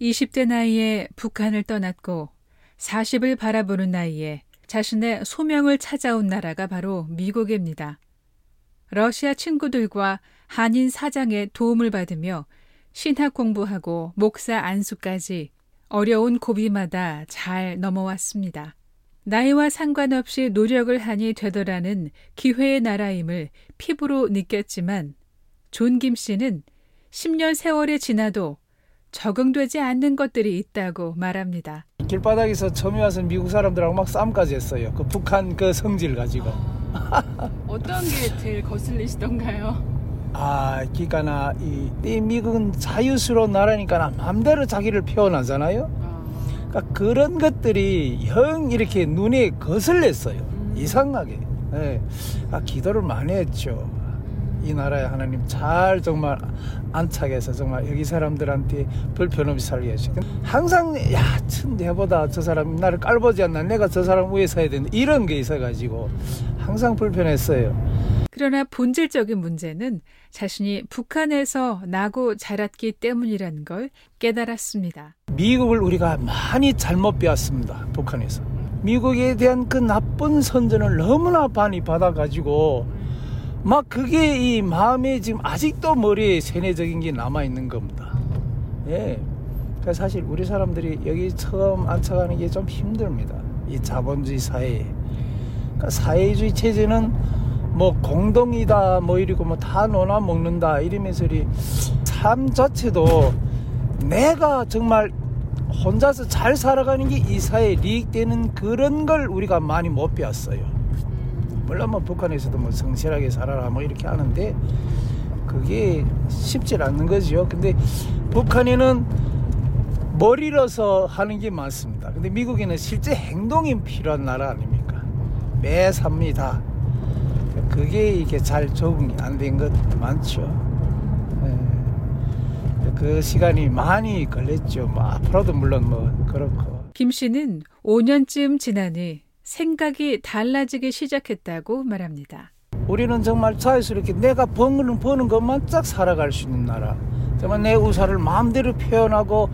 20대 나이에 북한을 떠났고 40을 바라보는 나이에 자신의 소명을 찾아온 나라가 바로 미국입니다. 러시아 친구들과 한인 사장의 도움을 받으며 신학 공부하고 목사 안수까지 어려운 고비마다 잘 넘어왔습니다. 나이와 상관없이 노력을 하니 되더라는 기회의 나라임을 피부로 느꼈지만 존 김 씨는 10년 세월이 지나도 적응되지 않는 것들이 있다고 말합니다. 길바닥에서 처음에 와서 미국 사람들하고 막 싸움까지 했어요. 그 북한 그 성질 가지고. 어떤 게 제일 거슬리시던가요? 아, 그러니까 이, 이 미국은 자유스러운 나라니까 마음대로 자기를 표현하잖아요. 그러니까 그런 것들이 영 이렇게 눈에 거슬렸어요. 음. 이상하게. 네. 아, 기도를 많이 했죠. 이 나라에 하나님 잘 정말 안착 해서 정말 여기 사람들한테 불편 없이 살게 해주시 항상 야, 참 내보다 저 사람 나를 깔보지 않나 내가 저 사람 위에 서야 되는 이런 게 있어가지고 항상 불편했어요. 그러나 본질적인 문제는 자신이 북한에서 나고 자랐기 때문이라는 걸 깨달았습니다. 미국을 우리가 많이 잘못 배웠습니다. 북한에서. 미국에 대한 그 나쁜 선전을 너무나 많이 받아가지고 막 그게 이 마음에 지금 아직도 머리에 세뇌적인 게 남아 있는 겁니다. 예. 그러니까 사실 우리 사람들이 여기 처음 안착하는 게 좀 힘듭니다. 이 자본주의 사회에. 그러니까 사회주의 체제는 뭐 공동이다 뭐 이러고 뭐 다 논아 먹는다 이러면서 삶 자체도 내가 정말 혼자서 잘 살아가는 게 이 사회에 이익되는 그런 걸 우리가 많이 못 배웠어요. 물론 뭐 북한에서도 뭐 성실하게 살아라 뭐 이렇게 하는데 그게 쉽지 않는 거죠. 근데 북한에는 머리로서 하는 게 많습니다. 근데 미국에는 실제 행동이 필요한 나라 아닙니까? 매 삽니다. 그게 이게 잘 적응이 안 된 것 많죠. 예. 그 시간이 많이 걸렸죠. 뭐 앞으로도 물론 뭐 그렇고. 김 씨는 5년쯤 지나니 생각이 달라지기 시작했다고 말합니다. 우리는 정말 자유스럽게 내가 버는, 버는 것만 쫙 살아갈 수 있는 나라. 정말 내 의사를 마음대로 표현하고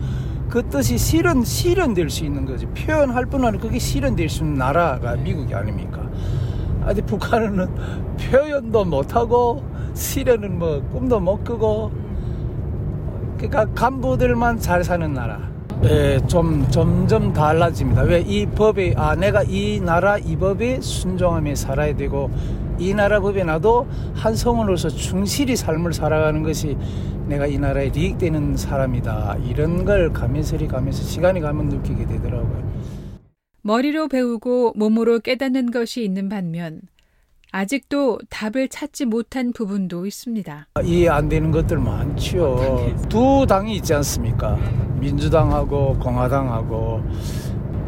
그 뜻이 실현, 실현될 수 있는 거지. 표현할 뿐 아니라 그게 실현될 수 있는 나라가 미국이 아닙니까? 아니 북한은 표현도 못하고 실현은 뭐 꿈도 못 꾸고 그러니까 간부들만 잘 사는 나라. 예, 좀 점점 달라집니다. 왜 이 법에 아 내가 이 나라 이 법에 순종하며 살아야 되고 이 나라 법에 나도 한 성원으로서 충실히 삶을 살아가는 것이 내가 이 나라에 이익되는 사람이다. 이런 걸 가면서리 가면서 시간이 가면 느끼게 되더라고요. 머리로 배우고 몸으로 깨닫는 것이 있는 반면 아직도 답을 찾지 못한 부분도 있습니다. 이해 안 되는 것들 많죠. 두 당이 있지 않습니까? 민주당하고 공화당하고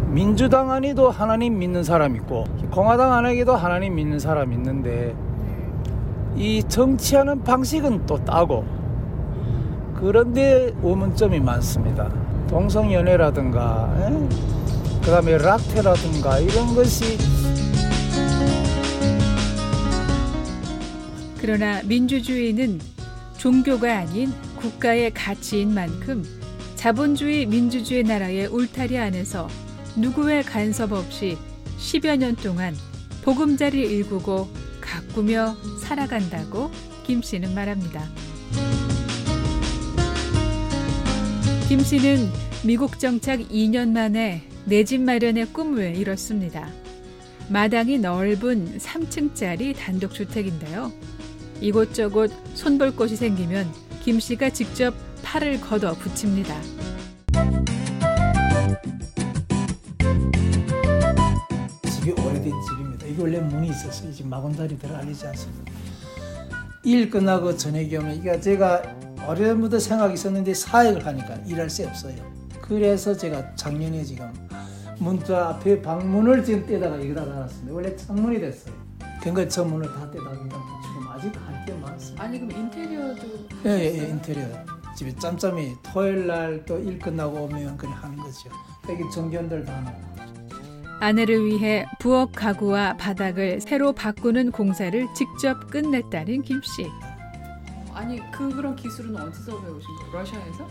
민주당 안에도 하나님 믿는 사람 있고 공화당 안에도 하나님 믿는 사람 있는데 이 정치하는 방식은 또 따고 그런데 의문점이 많습니다. 동성연애라든가 에? 그 다음에 락테라든가 이런 것이 그러나 민주주의는 종교가 아닌 국가의 가치인 만큼 자본주의 민주주의 나라의 울타리 안에서 누구의 간섭 없이 10여 년 동안 보금자리 일구고 가꾸며 살아간다고 김 씨는 말합니다. 김 씨는 미국 정착 2년 만에 내 집 마련의 꿈을 이뤘습니다. 마당이 넓은 3층짜리 단독주택인데요. 이곳저곳 손볼 곳이 생기면 김 씨가 직접 팔을 걷어 붙입니다. 집이 오래된 집입니다. 이게 원래 문이 있었어요. 지금 마건다리 들어가리지 않습니다. 일 끝나고 저녁에 오면 이게 제가 어려부터 생각이 있었는데 사역을 하니까 일할 새 없어요. 그래서 제가 작년에 지금 문자 앞에 방문을 지금 떼다가 여기다 달았습니다. 원래 창문이 됐어요. 그러니까 저 문을 다 떼다가 지금 아직 할 게 많습니다. 아니 그럼 인테리어도 예, 예, 예, 인테리어. 집에 짬짬이 토요일 날 또 일 끝나고 오면 그냥 하는 거죠. 여기 정견들 다 하는 아내를 위해 부엌 가구와 바닥을 새로 바꾸는 공사를 직접 끝냈다는 김 씨. 아니 그 그런 기술은 어디서 배우신 거예요? 러시아에서?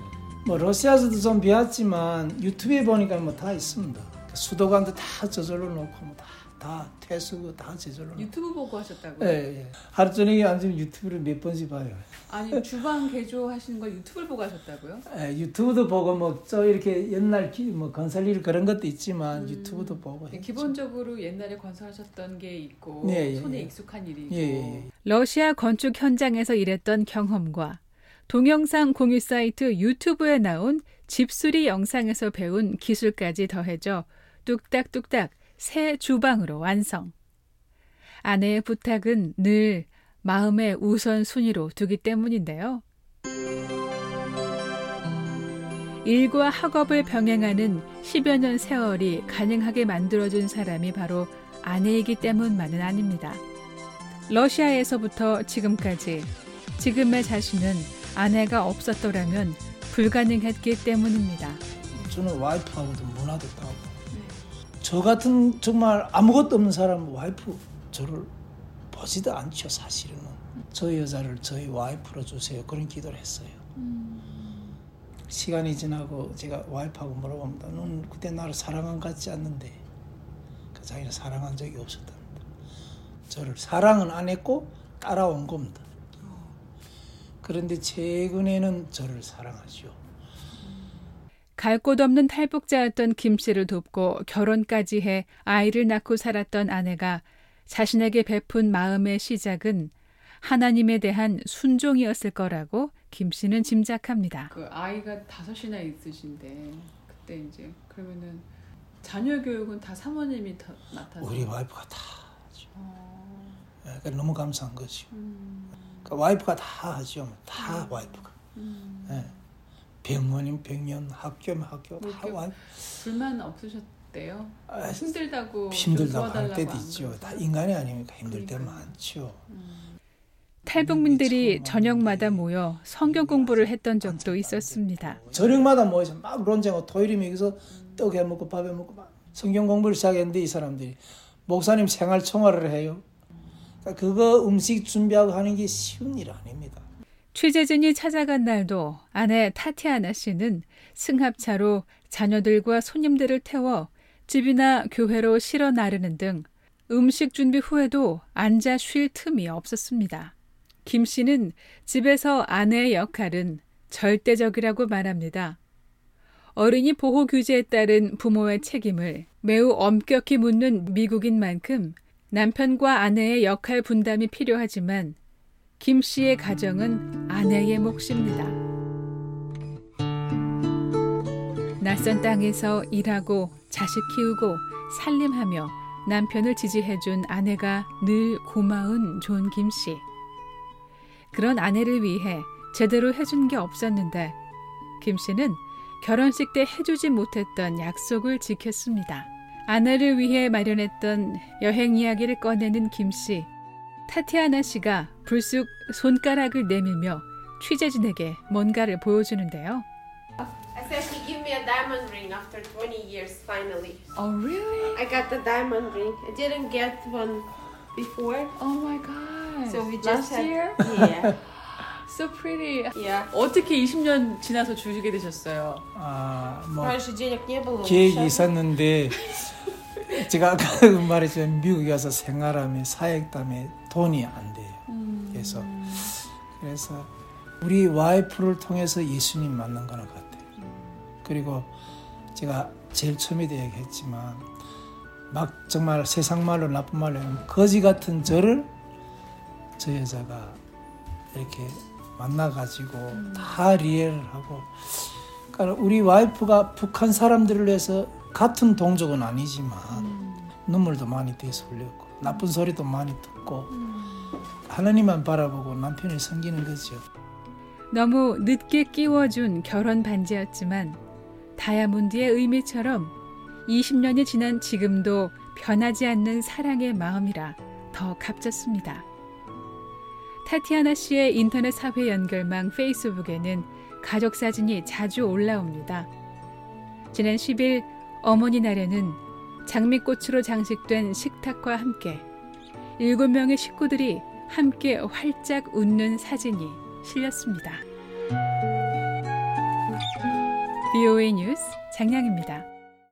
뭐 러시아에서도 좀 배웠지만 유튜브에 보니까 뭐 다 있습니다. 수도관도 다 저절로 놓고 뭐 다, 다 퇴수고 다 놓고. 유튜브 보고 하셨다고요? 예, 예. 하루 저녁에 앉으면 유튜브를 몇 번씩 봐요. 아니 주방 개조 하시는 걸 유튜브를 보고 하셨다고요? 예, 유튜브도 보고 뭐저 이렇게 옛날 기, 뭐 건설 일 그런 것도 있지만 음. 유튜브도 보고 했죠. 기본적으로 옛날에 건설하셨던 게 있고 예, 예, 손에 예. 익숙한 일이고 예, 예, 예. 러시아 건축 현장에서 일했던 경험과 동영상 공유 사이트 유튜브에 나온 집수리 영상에서 배운 기술까지 더해져 뚝딱뚝딱 새 주방으로 완성. 아내의 부탁은 늘 마음의 우선순위로 두기 때문인데요. 일과 학업을 병행하는 10여 년 세월이 가능하게 만들어준 사람이 바로 아내이기 때문만은 아닙니다. 러시아에서부터 지금까지 지금의 자신은 아내가 없었더라면 불가능했기 때문입니다. 저는 와이프하고도 문화도 따고 저 같은 정말 아무것도 없는 사람은 와이프 저를 보지도 않죠 사실은. 저 여자를 저희 와이프로 주세요. 그런 기도를 했어요. 시간이 지나고 제가 와이프하고 물어봅니다 넌 그때 나를 사랑한 것 같지 않는데? 그 자기는 사랑한 적이 없었답니다. 저를 사랑은 안 했고 따라온 겁니다. 그런데 최근에는 저를 사랑하죠 갈 곳 없는 탈북자였던 김 씨를 돕고 결혼까지 해 아이를 낳고 살았던 아내가 자신에게 베푼 마음의 시작은 하나님에 대한 순종이었을 거라고 김 씨는 짐작합니다. 그 아이가 다섯이나 있으신데 그때 이제 그러면은 자녀 교육은 다 사모님이 다 맡아서 우리 와이프가 다 하죠. 어, 예, 그러니까 너무 감사한 거죠. 음, 그러니까 와이프가 다 하죠. 다 와이프가. 음. 예. 병원이면 병원, 학교면 학교 다 와이프. 불만 없으셨대요? 아, 힘들다고 좀 힘들다고 할 때도 안 있죠. 다 인간이 아니니까 힘들 때 그러니까요. 많죠. 탈북민들이 저녁마다 모여 성경 공부를 했던 적도 있었습니다. 저녁마다 모여서 막 논쟁하고 토요일이면 여기서 떡 해 먹고 밥 해 먹고 막 성경 공부를 시작했는데 이 사람들이 목사님 생활 총화를 해요. 그러니까 그거 음식 준비하고 하는 게 쉬운 일 아닙니다. 취재진이 찾아간 날도 아내 타티아나 씨는 승합차로 자녀들과 손님들을 태워 집이나 교회로 실어 나르는 등 음식 준비 후에도 앉아 쉴 틈이 없었습니다. 김 씨는 집에서 아내의 역할은 절대적이라고 말합니다. 어린이 보호 규제에 따른 부모의 책임을 매우 엄격히 묻는 미국인 만큼 남편과 아내의 역할 분담이 필요하지만 김 씨의 가정은 아내의 몫입니다. 낯선 땅에서 일하고 자식 키우고 살림하며 남편을 지지해준 아내가 늘 고마운 존 김 씨. 그런 아내를 위해 제대로 해준 게 없었는데 김 씨는 결혼식 때 해주지 못했던 약속을 지켰습니다. 아내를 위해 마련했던 여행 이야기를 꺼내는 김 씨. 타티아나 씨가 불쑥 손가락을 내밀며 취재진에게 뭔가를 보여주는데요. I said he gave me a diamond ring after 20 years finally. Oh really? I got the diamond ring. I didn't get one before. Oh my god. So we just Last had, year? Yeah. So pretty. Yeah. 어떻게 20년 지나서 주시게 되셨어요? 아, 뭐 계획이 있었는데 제가 아까 말했지만 미국에 와서 생활하면 사역 때문에 돈이 안 돼요. 그래서 그래서 우리 와이프를 통해서 예수님 만난 거는 같아요. 그리고 제가 제일 처음에도 얘기했지만 막 정말 세상 말로 나쁜 말로 하면 거지 같은 저를 저 여자가 이렇게 만나가지고 다 리해를 하고 그러니까 우리 와이프가 북한 사람들을 위해서 같은 동족은 아니지만 눈물도 많이 돼서 흘렸고 나쁜 소리도 많이 듣고 하나님만 바라보고 남편을 섬기는 거죠. 너무 늦게 끼워준 결혼 반지였지만 다이아몬드의 의미처럼 20년이 지난 지금도 변하지 않는 사랑의 마음이라 더 값졌습니다. 타티아나 씨의 인터넷 사회 연결망 페이스북에는 가족 사진이 자주 올라옵니다. 지난 10일 어머니 날에는 장미꽃으로 장식된 식탁과 함께 7명의 식구들이 함께 활짝 웃는 사진이 실렸습니다. BOA 뉴스 장량입니다.